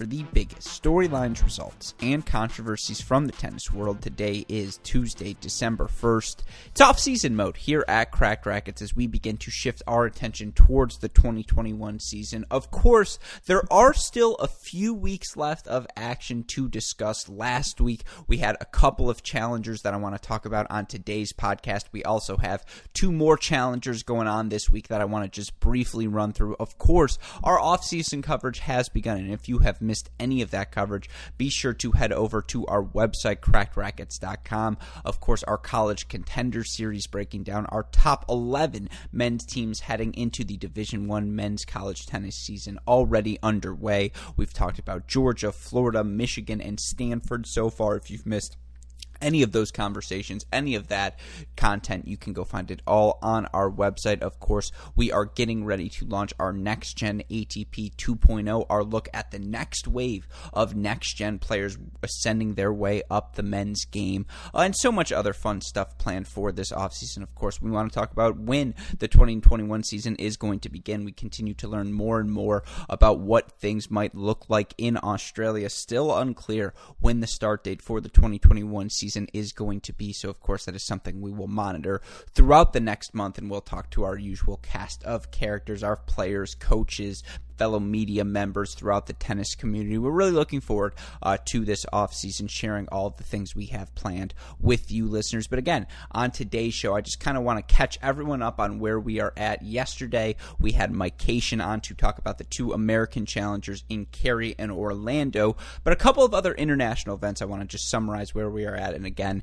for the biggest storylines, results, and controversies from the tennis world. Today is Tuesday, December 1st. It's off season mode here at Cracked Racquets as we begin to shift our attention towards the 2021 season. Of course, there are still a few weeks left of action to discuss. Last week, we had a couple of challengers that I want to talk about on today's podcast. We also have two more challengers going on this week that I want to just briefly run through. Of course, our off-season coverage has begun, and if you have missed any of that coverage, be sure to head over to our website, crackedracquets.com. Of course, our college contender series breaking down our top 11 men's teams heading into the Division One men's college tennis season already underway. We've talked about Georgia, Florida, Michigan, and Stanford so far. If you've missed any of those conversations, any of that content, you can go find it all on our website. Of course, we are getting ready to launch our next gen ATP 2.0, our look at the next wave of next gen players ascending their way up the men's game, uh, and so much other fun stuff planned for this offseason. Of course, we want to talk about when the 2021 season is going to begin. We continue to learn more and more about what things might look like in Australia. Still unclear when the start date for the 2021 season season is going to be. So, of course, that is something we will monitor throughout the next month, and we'll talk to our usual cast of characters, our players, coaches, fellow media members throughout the tennis community. We're really looking forward uh, to this offseason, sharing all of the things we have planned with you listeners. But again, on today's show, I just kind of want to catch everyone up on where we are at. Yesterday, we had Mike Cation on to talk about the two American challengers in Cary and Orlando, but a couple of other international events I want to just summarize where we are at. And again,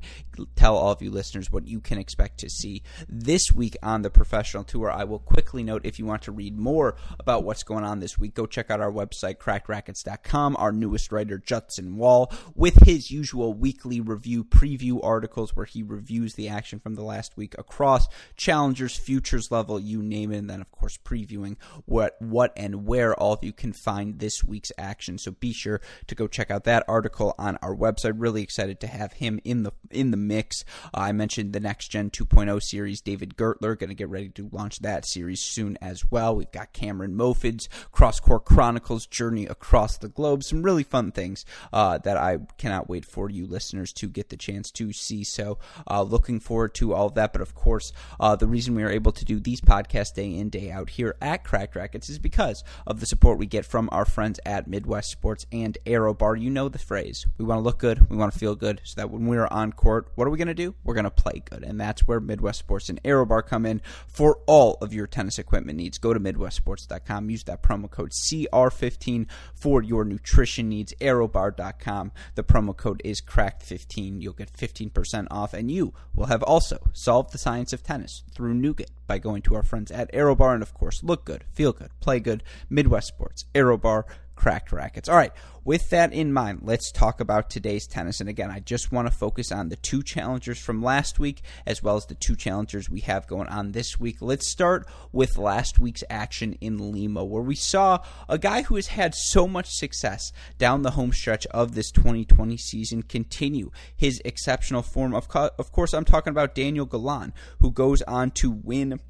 tell all of you listeners what you can expect to see this week on the professional tour. I will quickly note if you want to read more about what's going on this this week, go check out our website, crackedracquets.com. Our newest writer, Judson Wall, with his usual weekly review preview articles where he reviews the action from the last week across challengers, futures level, you name it, and then of course previewing what what and where all of you can find this week's action. So be sure to go check out that article on our website. Really excited to have him in the in the mix. Uh, I mentioned the next gen 2.0 series, David Gertler, going to get ready to launch that series soon as well. We've got Cameron Mofids Cross Court Chronicles Journey Across the Globe. Some really fun things uh, that I cannot wait for you listeners to get the chance to see. So, uh, looking forward to all of that. But of course, uh, the reason we are able to do these podcasts day in, day out here at Cracked Racquets is because of the support we get from our friends at Midwest Sports and ArrowBar. You know the phrase. We want to look good, we want to feel good, so that when we are on court, what are we going to do? We're going to play good. And that's where Midwest Sports and ArrowBar come in for all of your tennis equipment needs. Go to MidwestSports.com, use that promo promo code CR15 for your nutrition needs. ArrowBar.com. The promo code is cracked15. You'll get 15% off, and you will have also solved the science of tennis through nougat by going to our friends at ArrowBar. And of course, look good, feel good, play good. Midwest Sports, ArrowBar Cracked Racquets. All right, with that in mind, let's talk about today's tennis. And again, I just want to focus on the two challengers from last week as well as the two challengers we have going on this week. Let's start with last week's action in Lima, where we saw a guy who has had so much success down the home stretch of this 2020 season continue his exceptional form. Of, co- of course, I'm talking about Daniel Galan, who goes on to win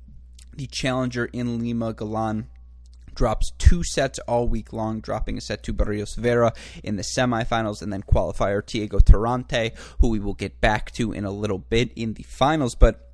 the challenger in Lima. Galan drops two sets all week long, dropping a set to Barrios Vera in the semifinals, and then qualifier Thiago Tirante, who we will get back to in a little bit in the finals. But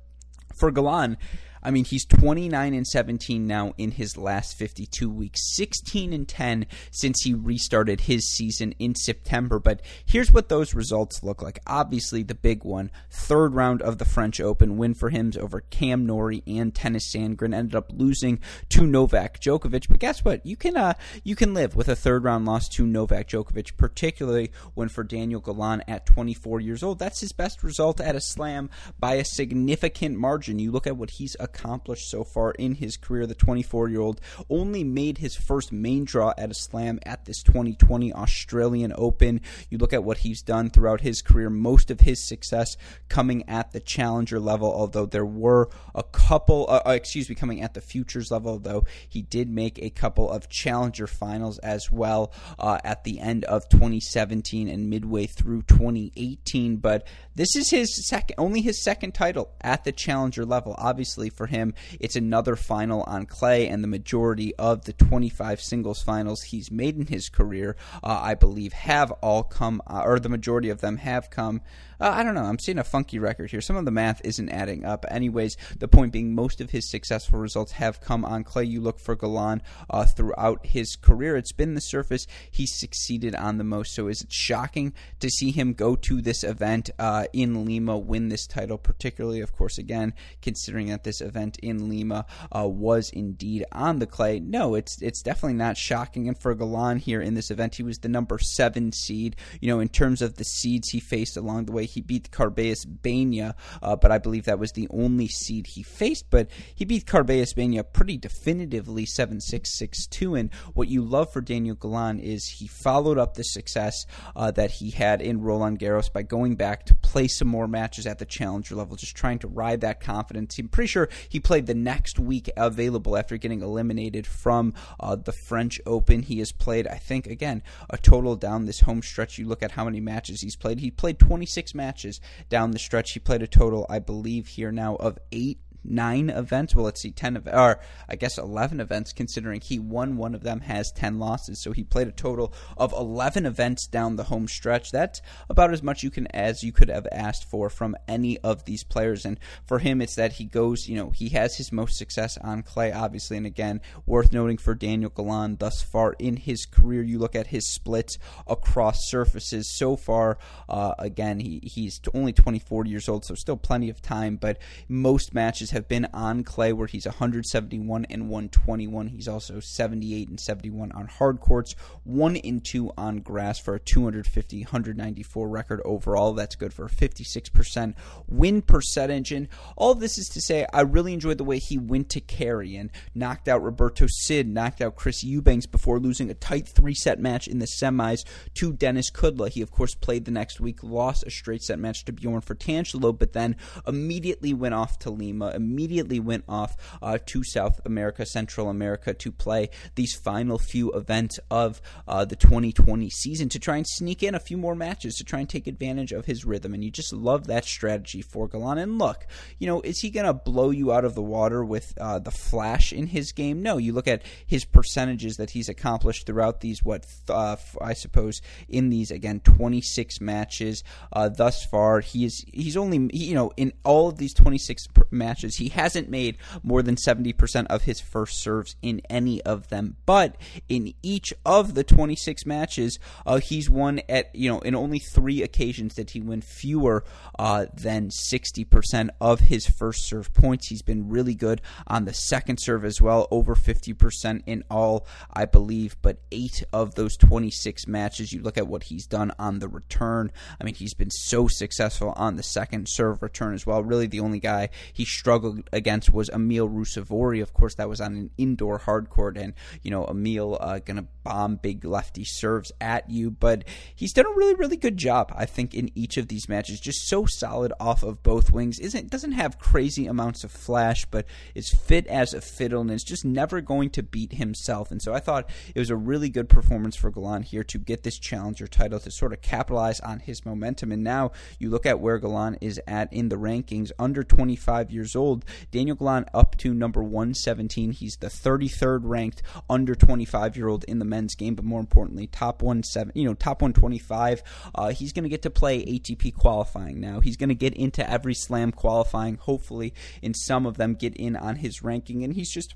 for Galan, I mean, he's 29 and 17 now in his last 52 weeks, 16 and 10 since he restarted his season in September. But here's what those results look like. Obviously, the big one, third round of the French Open win for him over Cam Norrie and Tennys Sandgren. Ended up losing to Novak Djokovic. But guess what? You can uh, you can live with a third round loss to Novak Djokovic, particularly when for Daniel Galan at 24 years old, that's his best result at a slam by a significant margin. You look at what he's accomplished accomplished so far in his career. The 24 year old only made his first main draw at a slam at this 2020 Australian Open. You look at what he's done throughout his career, most of his success coming at the challenger level, although there were a couple, uh, uh excuse me, coming at the futures level, though he did make a couple of challenger finals as well uh, at the end of 2017 and midway through 2018. But this is his second, only his second title at the challenger level. Obviously, for for him. It's another final on clay, and the majority of the 25 singles finals he's made in his career, uh, I believe, have all come, uh, or the majority of them have come uh, I don't know. I'm seeing a funky record here. Some of the math isn't adding up. Anyways, the point being, most of his successful results have come on clay. You look for Galan uh, throughout his career. It's been the surface he's succeeded on the most. So is it shocking to see him go to this event uh, in Lima, win this title, particularly, of course, again, considering that this event in Lima uh, was indeed on the clay? No, it's it's definitely not shocking. And for Galan here in this event, he was the number seven seed. You know, in terms of the seeds he faced along the way, he beat Carballes Baena, uh, but I believe that was the only seed he faced. But he beat Carballes Baena pretty definitively 7 6 6 2. And what you love for Daniel Galan is he followed up the success uh, that he had in Roland Garros by going back to play some more matches at the challenger level, just trying to ride that confidence. I'm pretty sure he played the next week available after getting eliminated from uh, the French Open. He has played, I think, again, a total down this home stretch. You look at how many matches he's played. He played 26 matches down the stretch. He played a total, I believe, here now of eight nine events. Well, let's see, ten of, or I guess eleven events, considering he won one of them, has ten losses. So he played a total of eleven events down the home stretch. That's about as much you can as you could have asked for from any of these players. And for him, it's that he goes, you know, he has his most success on clay, obviously. And again, worth noting for Daniel Galan thus far in his career, you look at his splits across surfaces so far. Uh, again, he he's only 24 years old, so still plenty of time. But most matches have been on clay where he's 171 and 121. He's also 78 and 71 on hard courts, 1 and 2 on grass for a 250 194 record overall. That's good for a 56% win percentage. And all this is to say, I really enjoyed the way he went to Cary and knocked out Roberto Cid, knocked out Chris Eubanks before losing a tight three set match in the semis to Dennis Kudla. He, of course, played the next week, lost a straight set match to Bjorn Fratangelo, but then immediately went off to Lima immediately went off uh, to South America, Central America to play these final few events of uh, the 2020 season to try and sneak in a few more matches to try and take advantage of his rhythm. And you just love that strategy for Galan. And look, you know, is he going to blow you out of the water with uh, the flash in his game? No. You look at his percentages that he's accomplished throughout these, what, uh, I suppose, in these, again, 26 matches uh, thus far. He is, he's only, you know, in all of these 26 matches, he hasn't made more than 70% of his first serves in any of them. But in each of the 26 matches, uh, he's won at, you know, in only three occasions did he win fewer uh, than 60% of his first serve points. He's been really good on the second serve as well, over 50% in all, I believe. But eight of those 26 matches, you look at what he's done on the return. I mean, he's been so successful on the second serve return as well. Really, the only guy he struggled struggled against was Emil Ruusuvuori. Of course, that was on an indoor hard court, and you know Emil uh, going to bomb big lefty serves at you. But he's done a really, really good job, I think, in each of these matches. Just so solid off of both wings. Isn't doesn't have crazy amounts of flash, but is fit as a fiddle, and is just never going to beat himself. And so I thought it was a really good performance for Galan here to get this challenger title to sort of capitalize on his momentum. And now you look at where Galan is at in the rankings, under 25 years old. Daniel Galan up to number 117. He's the 33rd ranked under 25 year old in the men's game, but more importantly, top one seven, you know, top 125. Uh, he's going to get to play ATP qualifying now. He's going to get into every slam qualifying. Hopefully, in some of them, get in on his ranking, and he's just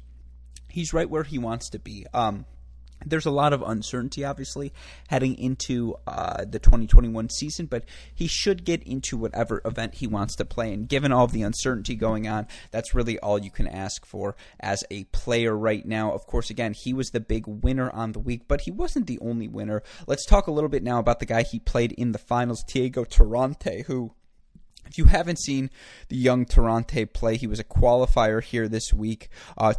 he's right where he wants to be. Um, there's a lot of uncertainty, obviously, heading into uh, the 2021 season, but he should get into whatever event he wants to play. And given all of the uncertainty going on, that's really all you can ask for as a player right now. Of course, again, he was the big winner on the week, but he wasn't the only winner. Let's talk a little bit now about the guy he played in the finals, Thiago Tirante, who if you haven't seen the young Tirante play, he was a qualifier here this week. Uh,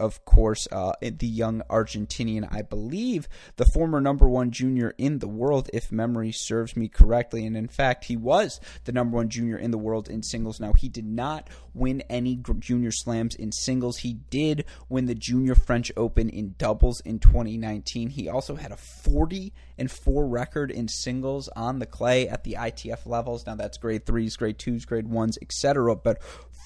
of course, uh, the young Argentinian, I believe, the former number one junior in the world, if memory serves me correctly. And in fact, he was the number one junior in the world in singles. Now, he did not win any junior slams in singles. He did win the Junior French Open in doubles in 2019. He also had a 40 and 4 record in singles on the clay at the ITF levels. Now, that's grade threes threes, grade twos, grade ones, etc. But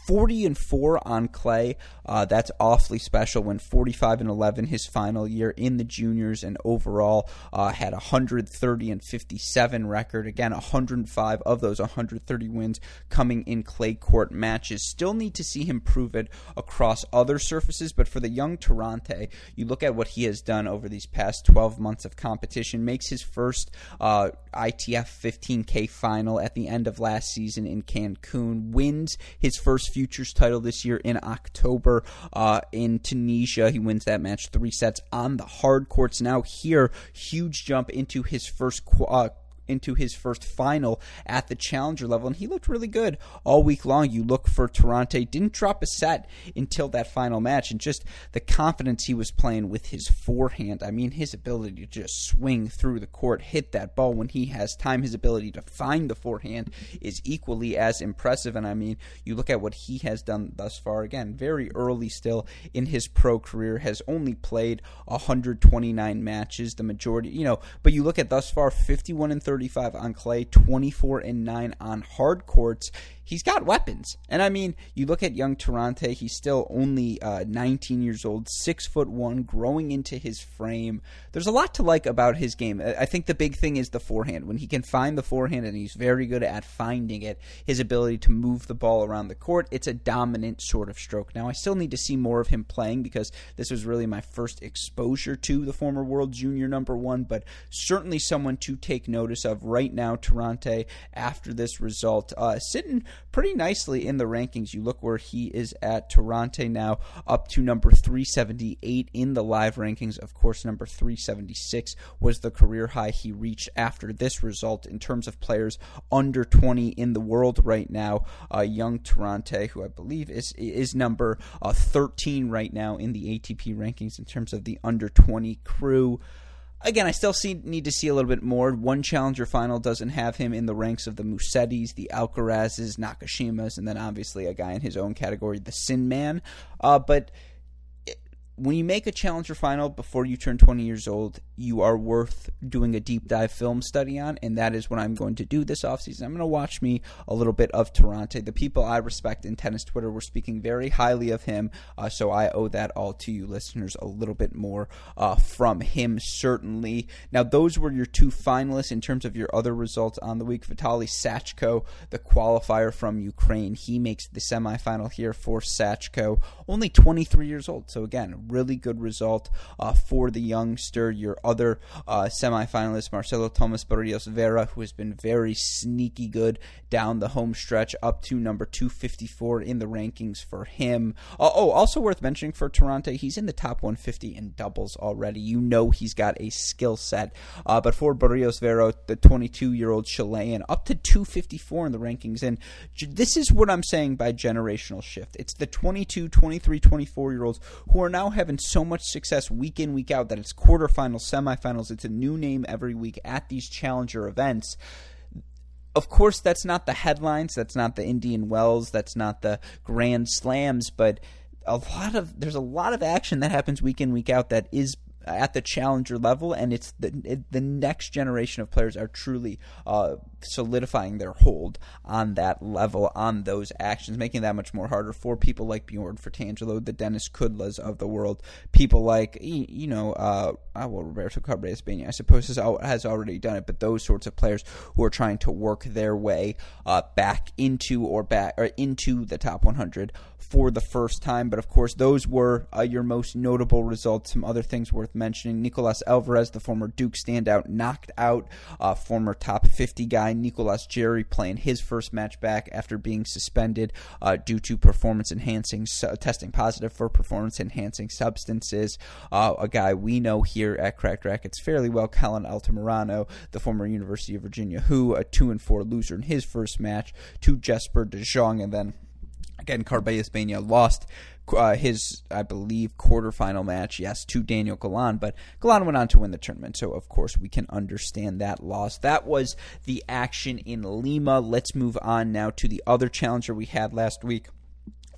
40 and 4 on clay. Uh, that's awfully special when 45 and 11 his final year in the juniors and overall uh, had 130 and 57 record. Again, 105 of those 130 wins coming in clay court matches. Still need to see him prove it across other surfaces, but for the young Tirante, you look at what he has done over these past 12 months of competition, makes his first uh, ITF 15K final at the end of last season in Cancun, wins his first futures title this year in October uh, in Tunisia. He wins that match three sets on the hard courts. Now here, huge jump into his first. Uh, into his first final at the challenger level, and he looked really good all week long. You look for Tirante, didn't drop a set until that final match, and just the confidence he was playing with his forehand. I mean, his ability to just swing through the court, hit that ball when he has time, his ability to find the forehand is equally as impressive. And I mean, you look at what he has done thus far, again, very early still in his pro career, has only played 129 matches, the majority, you know, but you look at thus far 51 and 30 35 on clay, 24 and 9 on hard courts he's got weapons. And I mean, you look at young Tirante, he's still only uh, 19 years old, six foot one, growing into his frame. There's a lot to like about his game. I think the big thing is the forehand. When he can find the forehand, and he's very good at finding it, his ability to move the ball around the court, it's a dominant sort of stroke. Now, I still need to see more of him playing because this was really my first exposure to the former world junior number one, but certainly someone to take notice of right now, Tirante, after this result. Uh, sitting pretty nicely in the rankings. You look where he is at Tirante now, up to number 378 in the live rankings. Of course, number 376 was the career high he reached after this result in terms of players under 20 in the world right now. Uh, young Tirante, who I believe is is number uh, 13 right now in the ATP rankings in terms of the under 20 crew again, I still see need to see a little bit more. One challenger final doesn't have him in the ranks of the Musettis, the Alcarazes, Nakashimas, and then obviously a guy in his own category, the Sin Man. Uh, but when you make a challenger final before you turn 20 years old, you are worth doing a deep dive film study on, and that is what I'm going to do this offseason. I'm going to watch me a little bit of Tirante. The people I respect in tennis Twitter were speaking very highly of him, uh, so I owe that all to you listeners a little bit more uh, from him, certainly. Now, those were your two finalists in terms of your other results on the week. Vitaly Sachko, the qualifier from Ukraine, he makes the semifinal here for Sachko, only 23 years old. So, again, really good result uh, for the youngster. Your other uh, semifinalist, Marcelo Thomas Barrios Vera, who has been very sneaky good down the home stretch, up to number 254 in the rankings for him. Uh, oh, also worth mentioning for Tirante, he's in the top 150 in doubles already. You know he's got a skill set. Uh, but for Barrios Vera, the 22 year old Chilean, up to 254 in the rankings. And this is what I'm saying by generational shift. It's the 22, 23, 24 year olds who are now having so much success week in, week out that it's quarterfinals, semifinals. It's a new name every week at these challenger events of course, that's not the headlines. That's not the Indian Wells. That's not the Grand Slams. But a lot of there's a lot of action that happens week in week out that is at the challenger level, and it's the the next generation of players are truly uh, solidifying their hold on that level, on those actions, making that much more harder for people like Bjorn Fratangelo, the Dennis Kudlas of the world, people like you know, uh, uh well, Roberto Cabrera I suppose has, has already done it, but those sorts of players who are trying to work their way uh, back into or back or into the top 100 for the first time. But of course, those were uh, your most notable results. Some other things worth mentioning: Nicolas Alvarez, the former Duke standout, knocked out uh, former top 50 guy Nicolas Jarry playing his first match back after being suspended uh, due to performance enhancing testing positive for performance enhancing substances. Uh, a guy we know here at Cracked Racquets fairly well, Collin Altamirano, the former University of Virginia, who a two and four loser in his first match to Jesper De Jong, and then Again, Carballes Baena lost uh, his, I believe, quarterfinal match, yes, to Daniel Galan, but Galan went on to win the tournament, so of course we can understand that loss. That was the action in Lima. Let's move on now to the other challenger we had last week,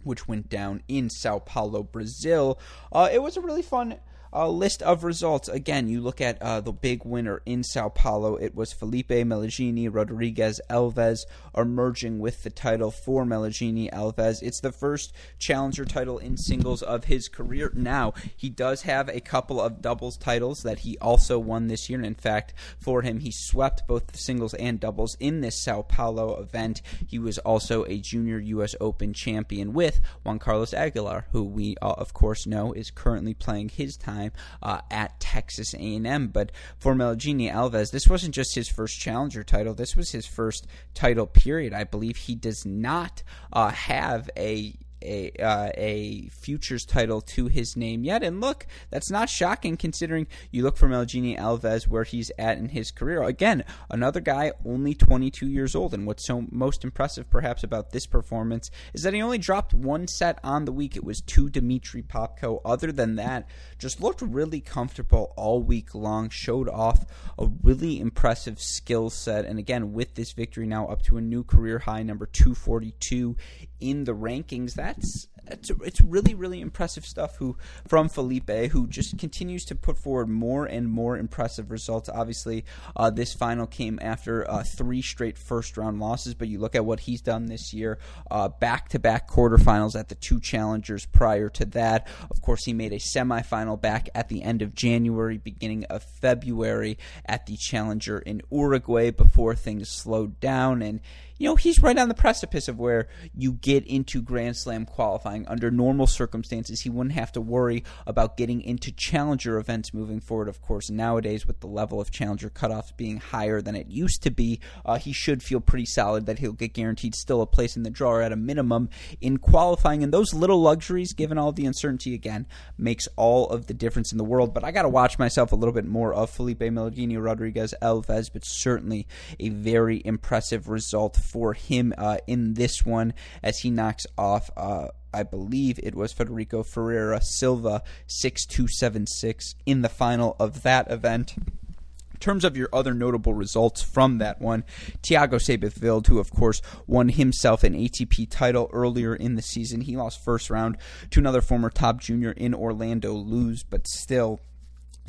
which went down in Sao Paulo, Brazil. Uh, it was a really fun uh, list of results. Again, you look at uh, the big winner in Sao Paulo. It was Felipe Meligeni, Rodrigues, Alves emerging with the title for Meligeni Alves. It's the first challenger title in singles of his career. Now, he does have a couple of doubles titles that he also won this year. In fact, for him, he swept both the singles and doubles in this Sao Paulo event. He was also a junior U.S. Open champion with Juan Carlos Aguilar, who we, uh, of course, know is currently playing his time uh, at Texas A&M. But for Meligeni Alves, this wasn't just his first challenger title. This was his first title period. I believe he does not uh, have a a uh, a futures title to his name yet. And look, that's not shocking considering you look for Meligeni Alves where he's at in his career. Again, another guy only 22 years old. And what's so most impressive perhaps about this performance is that he only dropped one set on the week. It was to Dimitri Popko. Other than that, just looked really comfortable all week long. Showed off a really impressive skill set. And again, with this victory now up to a new career high, number 242 in the rankings. That's it's, it's really really impressive stuff who from Felipe who just continues to put forward more and more impressive results obviously uh, this final came after uh, three straight first round losses but you look at what he's done this year back to back quarterfinals at the two challengers prior to that of course he made a semifinal back at the end of January beginning of February at the challenger in Uruguay before things slowed down and you know, he's right on the precipice of where you get into Grand Slam qualifying. Under normal circumstances, he wouldn't have to worry about getting into challenger events moving forward. Of course, nowadays, with the level of challenger cutoffs being higher than it used to be, uh, he should feel pretty solid that he'll get guaranteed still a place in the draw at a minimum in qualifying. And those little luxuries, given all the uncertainty again, makes all of the difference in the world. But I got to watch myself a little bit more of Felipe Meligeni Rodrigues Alves, but certainly a very impressive result for him uh, in this one as he knocks off. Uh, I believe it was Federico Ferreira Silva 6276 in the final of that event. In terms of your other notable results from that one, Thiago Seyboth who of course won himself an ATP title earlier in the season, he lost first round to another former top junior in Orlando Luz, but still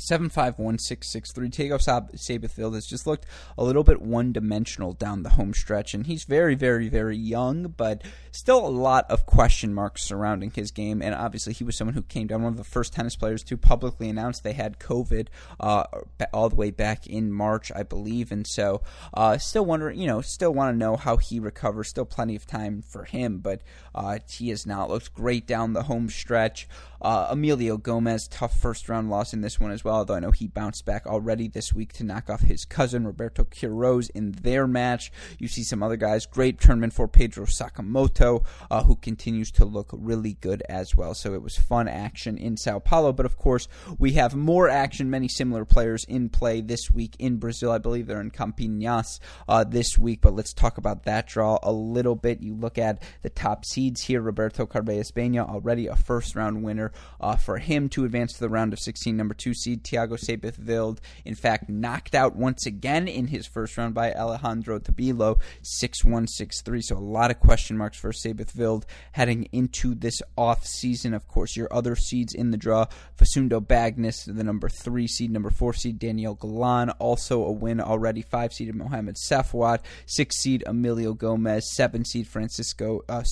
Seven five one six six three. Thiago Seyboth Wild has just looked a little bit one dimensional down the home stretch, and he's very, very, very young, but still a lot of question marks surrounding his game. And obviously, he was someone who came down, one of the first tennis players to publicly announce they had COVID uh, all the way back in March, I believe. And so, uh, still wondering, you know, still want to know how he recovers. Still plenty of time for him, but uh, he has not looked great down the home stretch. Uh, Emilio Gomez, tough first round loss in this one as well, although I know he bounced back already this week to knock off his cousin Roberto Quiroz in their match. You see some other guys. Great tournament for Pedro Sakamoto, uh, who continues to look really good as well. So it was fun action in Sao Paulo. But of course, we have more action, many similar players in play this week in Brazil. I believe they're in Campinas uh, this week, but let's talk about that draw a little bit. You look at the top seeds here Roberto Carballes Baena, already a first round winner uh, for him to advance to the round of 16. Number two seed Thiago Seyboth Wild, in fact, knocked out once again in his first round by Alejandro Tabilo, 6 1 6 3. So a lot of question marks for Seyboth Wild heading into this off season. Of course, your other seeds in the draw Facundo Bagnis, the number three seed, number four seed Daniel Galan, also a win already. Five seed Mohamed Safwat, six seed Emilio Gomez, seven seed Francisco uh,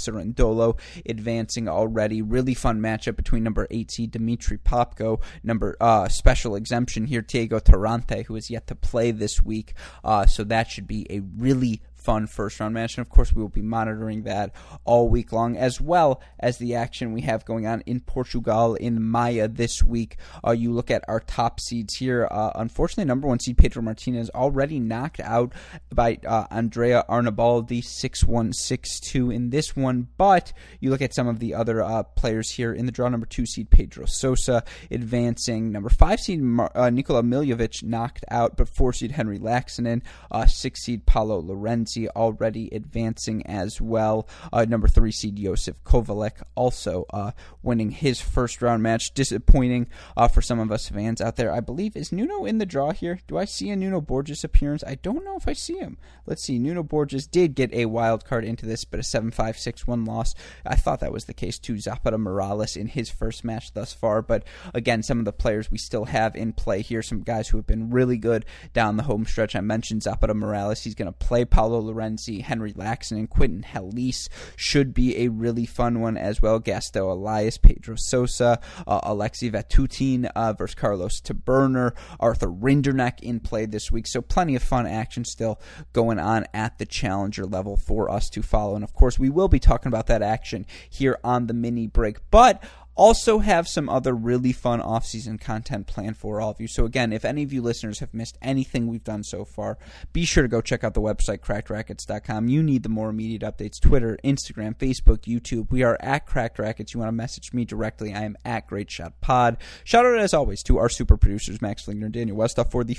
advancing already. Really fun matchup between number eight seed Dimitri Popko, number uh, special exemption here Thiago Tirante, who is yet to play this week. Uh, so that should be a really fun first round match. And of course, we will be monitoring that all week long, as well as the action we have going on in Portugal in Maia this week. Uh, you look at our top seeds here. Uh, unfortunately, number one seed Pedro Martinez already knocked out by uh, Andrea Arnaboldi 6 1 6 2 in this one. But you look at some of the other uh, players here in the draw. Number two seed Pedro Sousa advancing. Number five seed Mar- uh, Nikola Milojevic knocked out, but four seed Henry Laaksonen, uh, six seed Paolo Lorenzi Already advancing as well. Uh, number three seed Jozef Kovalik also uh, winning his first round match. Disappointing uh, for some of us fans out there. I believe is Nuno in the draw here. Do I see a Nuno Borges appearance? I don't know if I see him. Let's see. Nuno Borges did get a wild card into this, but a 7-5, 6-1 loss. I thought that was the case to Zapata Miralles in his first match thus far, but again, some of the players we still have in play here, some guys who have been really good down the home stretch. I mentioned Zapata Miralles. He's going to play Lorenzi, Henry Laxon, and Quentin Halys. Should be a really fun one as well. Gastao Elias, Pedro Sousa, uh, Alexei Vatutin uh, versus Carlos Taberner, Arthur Rinderknech in play this week. So plenty of fun action still going on at the challenger level for us to follow. And of course, we will be talking about that action here on the mini break. But also have some other really fun off-season content planned for all of you. So again, if any of you listeners have missed anything we've done so far, be sure to go check out the website crackedracquets.com. You need the more immediate updates: Twitter, Instagram, Facebook, YouTube. We are at Cracked Racquets. You want to message me directly? I am at Great Shot Pod. Shout out as always to our super producers Max Lingner and Daniel Westoff for the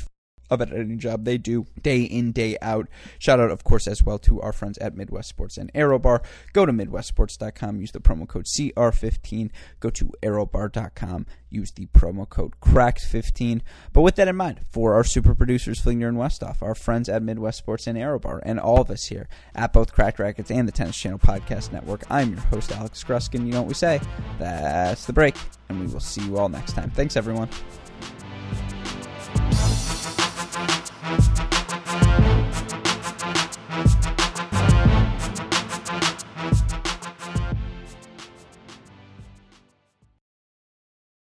of an editing job they do day in, day out. Shout out, of course, as well to our friends at Midwest Sports and ArrowBar. Go to MidwestSports.com, use the promo code CR15. Go to ArrowBar.com, use the promo code CRACKED15. But with that in mind, for our super producers, Flingner and Westoff, our friends at Midwest Sports and ArrowBar, and all of us here at both Cracked Racquets and the Tennis Channel Podcast Network, I'm your host, Alex Gruskin. You know what we say? That's the break, and we will see you all next time. Thanks, everyone. Bye.